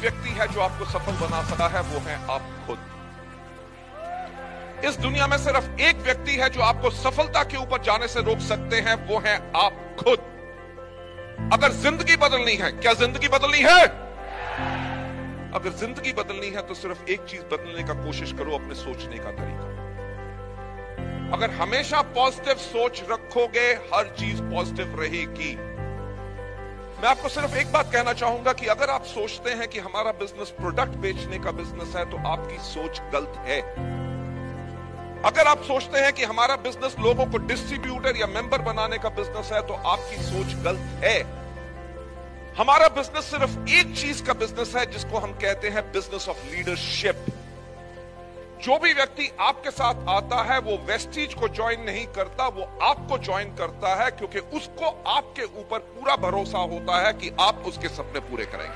व्यक्ति है जो आपको सफल बना सका है, वो है आप खुद। इस दुनिया में सिर्फ़ एक व्यक्ति है जो आपको सफलता के ऊपर जाने से रोक सकते हैं, वो है आप खुद। अगर ज़िंदगी बदलनी है, क्या ज़िंदगी बदलनी है? अगर ज़िंदगी बदलनी है तो सिर्फ़ एक चीज़ बदलने का कोशिश करो, अपने सोचने का तरीका। अगर हमेशा पॉजिटिव सोच रखोगे, हर चीज़ पॉजिटिव रहेगी। मैं आपको सिर्फ़ एक बात कहना चाहूँगा कि अगर आप सोचते हैं कि हमारा बिज़नेस प्रोडक्ट बेचने का बिज़नेस है तो आपकी सोच गलत है। अगर आप सोचते हैं कि हमारा बिज़नेस लोगों को डिस्ट्रीब्यूटर या मेंबर बनाने का बिज़नेस है तो आपकी सोच गलत है। हमारा बिज़नेस सिर्फ़ एक चीज़ का बिज़नेस है, जिसको हम कहते हैं बिज़नेस ऑफ़ लीडरशिप जो भी व्यक्ति आपके साथ आता है, वो वेस्टीज को ज्वाइन नहीं करता, वो आपको ज्वाइन करता है, क्योंकि उसको आपके ऊपर पूरा भरोसा होता है कि आप उसके सपने पूरे करेंगे।